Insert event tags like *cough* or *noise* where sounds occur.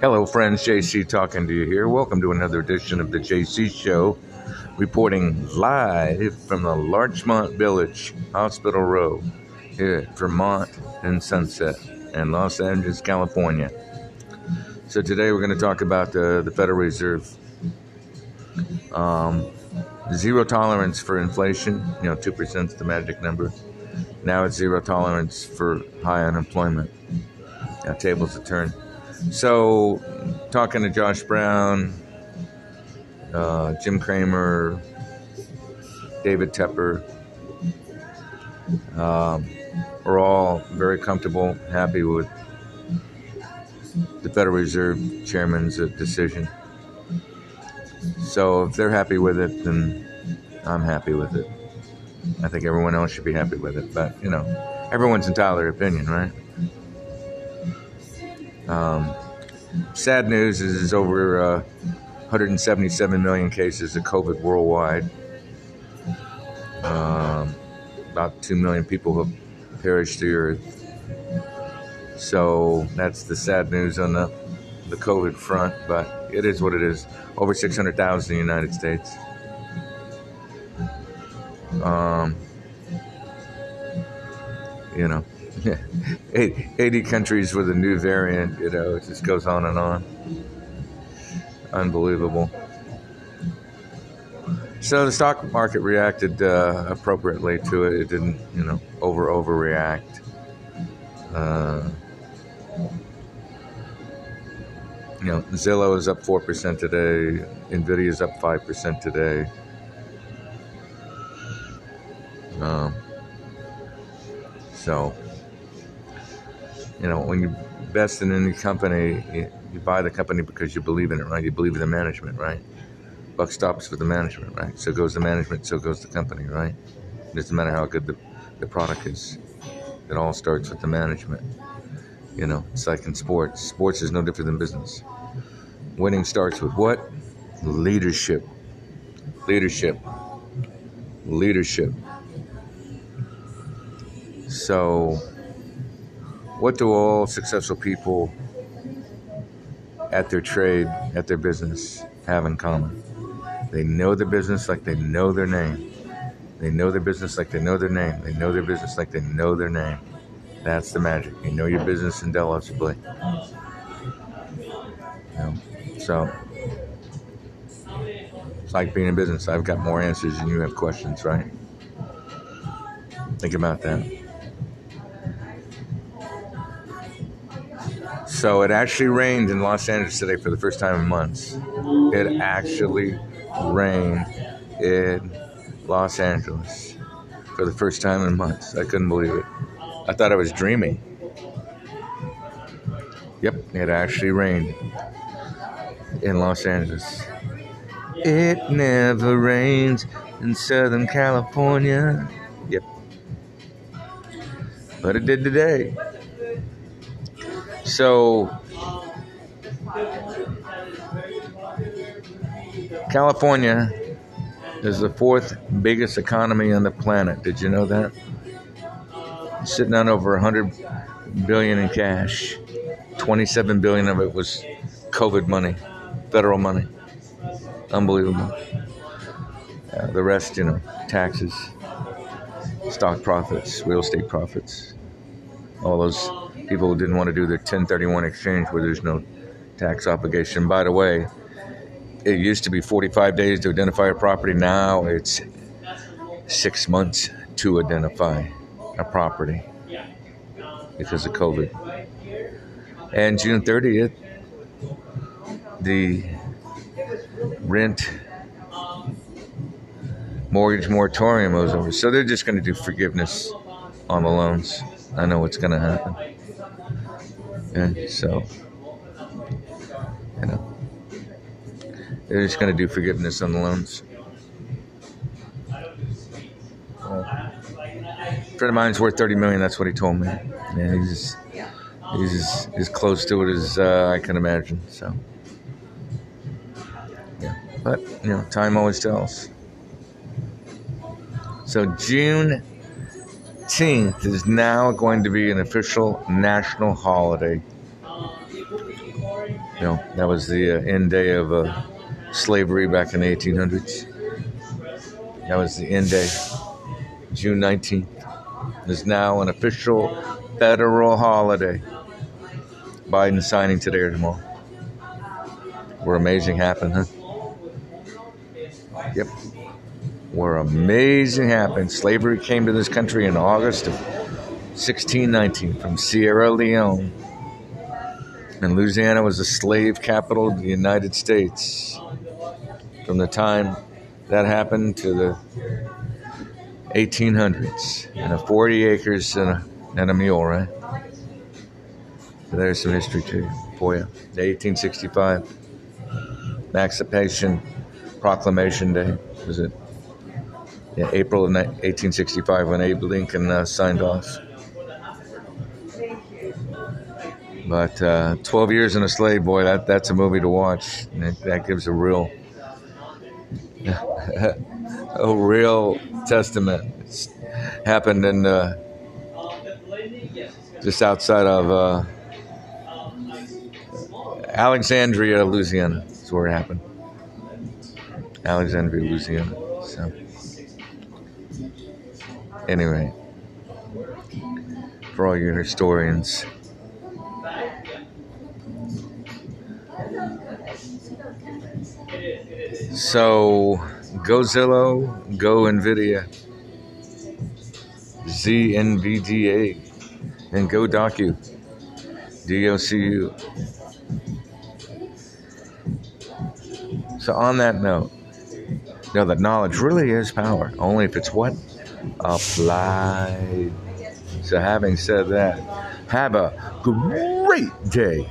Hello, friends. JC talking to you here. Welcome to another edition of the JC Show, reporting live from the Larchmont Village, Hospital Row, here at Vermont and Sunset, and Los Angeles, California. So today we're going to talk about the, the Federal Reserve. Um, zero tolerance for inflation. You know, two percent is the magic number. Now it's zero tolerance for high unemployment. Now tables have turned. So, talking to Josh Brown, uh, Jim Cramer, David Tepper, um, we're all very comfortable, happy with the Federal Reserve Chairman's uh, decision. So, if they're happy with it, then I'm happy with it. I think everyone else should be happy with it, but you know, everyone's entitled to their opinion, right? Um, sad news is over uh, 177 million cases of COVID worldwide. Um, about 2 million people have perished the earth. So that's the sad news on the, the COVID front, but it is what it is. Over 600,000 in the United States. Um, you know. *laughs* 80 countries with a new variant, you know, it just goes on and on. Unbelievable. So the stock market reacted uh, appropriately to it. It didn't, you know, over overreact. Uh, you know, Zillow is up 4% today. Nvidia is up 5% today. Um, so, you know, when you invest in any company, you, you, buy the company because you believe in it, right? You believe in the management, right? Buck stops with the management, right? So goes the management, so goes the company, right? It doesn't matter how good the, the product is. It all starts with the management. You know, it's like in sports. Sports is no different than business. Winning starts with what? Leadership. Leadership. Leadership. So, what do all successful people at their trade, at their business, have in common? They know their business like they know their name. They know their business like they know their name. They know their business like they know their name. That's the magic. You know your business indelibly. You know, so it's like being in business. I've got more answers than you have questions, right? Think about that. So it actually rained in Los Angeles today for the first time in months. It actually rained in Los Angeles for the first time in months. I couldn't believe it. I thought I was dreaming. Yep, it actually rained in Los Angeles. It never rains in Southern California. Yep. But it did today. So, California is the fourth biggest economy on the planet. Did you know that? Sitting on over 100 billion in cash. 27 billion of it was COVID money, federal money. Unbelievable. Uh, the rest, you know, taxes, stock profits, real estate profits, all those people who didn't want to do the 1031 exchange where there's no tax obligation. By the way, it used to be 45 days to identify a property. Now it's six months to identify a property because of COVID. And June 30th, the rent mortgage moratorium was over. So they're just going to do forgiveness on the loans. I know what's going to happen. And so, you know, they're just going to do forgiveness on the loans. A friend of mine's worth 30 million. That's what he told me. Yeah, he's he's as, as close to it as uh, I can imagine. So, yeah, but you know, time always tells. So June 18th is now going to be an official national holiday. You know, that was the uh, end day of uh, slavery back in the 1800s. That was the end day. June 19th is now an official federal holiday. Biden signing today or tomorrow. Where amazing happened, huh? Yep. Where amazing happened. Slavery came to this country in August of 1619 from Sierra Leone. And Louisiana was the slave capital of the United States. From the time that happened to the 1800s. And a 40 acres and a, and a mule, right? So there's some history too for you. The 1865 Emancipation Proclamation Day was it? Yeah, April of 1865 when Abe Lincoln uh, signed off. But uh, 12 Years in a Slave, boy, that, that's a movie to watch. That, that gives a real, *laughs* a real testament. It's happened in uh, just outside of uh, Alexandria, Louisiana. That's where it happened. Alexandria, Louisiana. So, anyway, for all you historians. So, go Zillow, go NVIDIA, ZNVDA, and go Docu, DOCU. So, on that note, know that knowledge really is power, only if it's what? Applied. So, having said that, have a great day.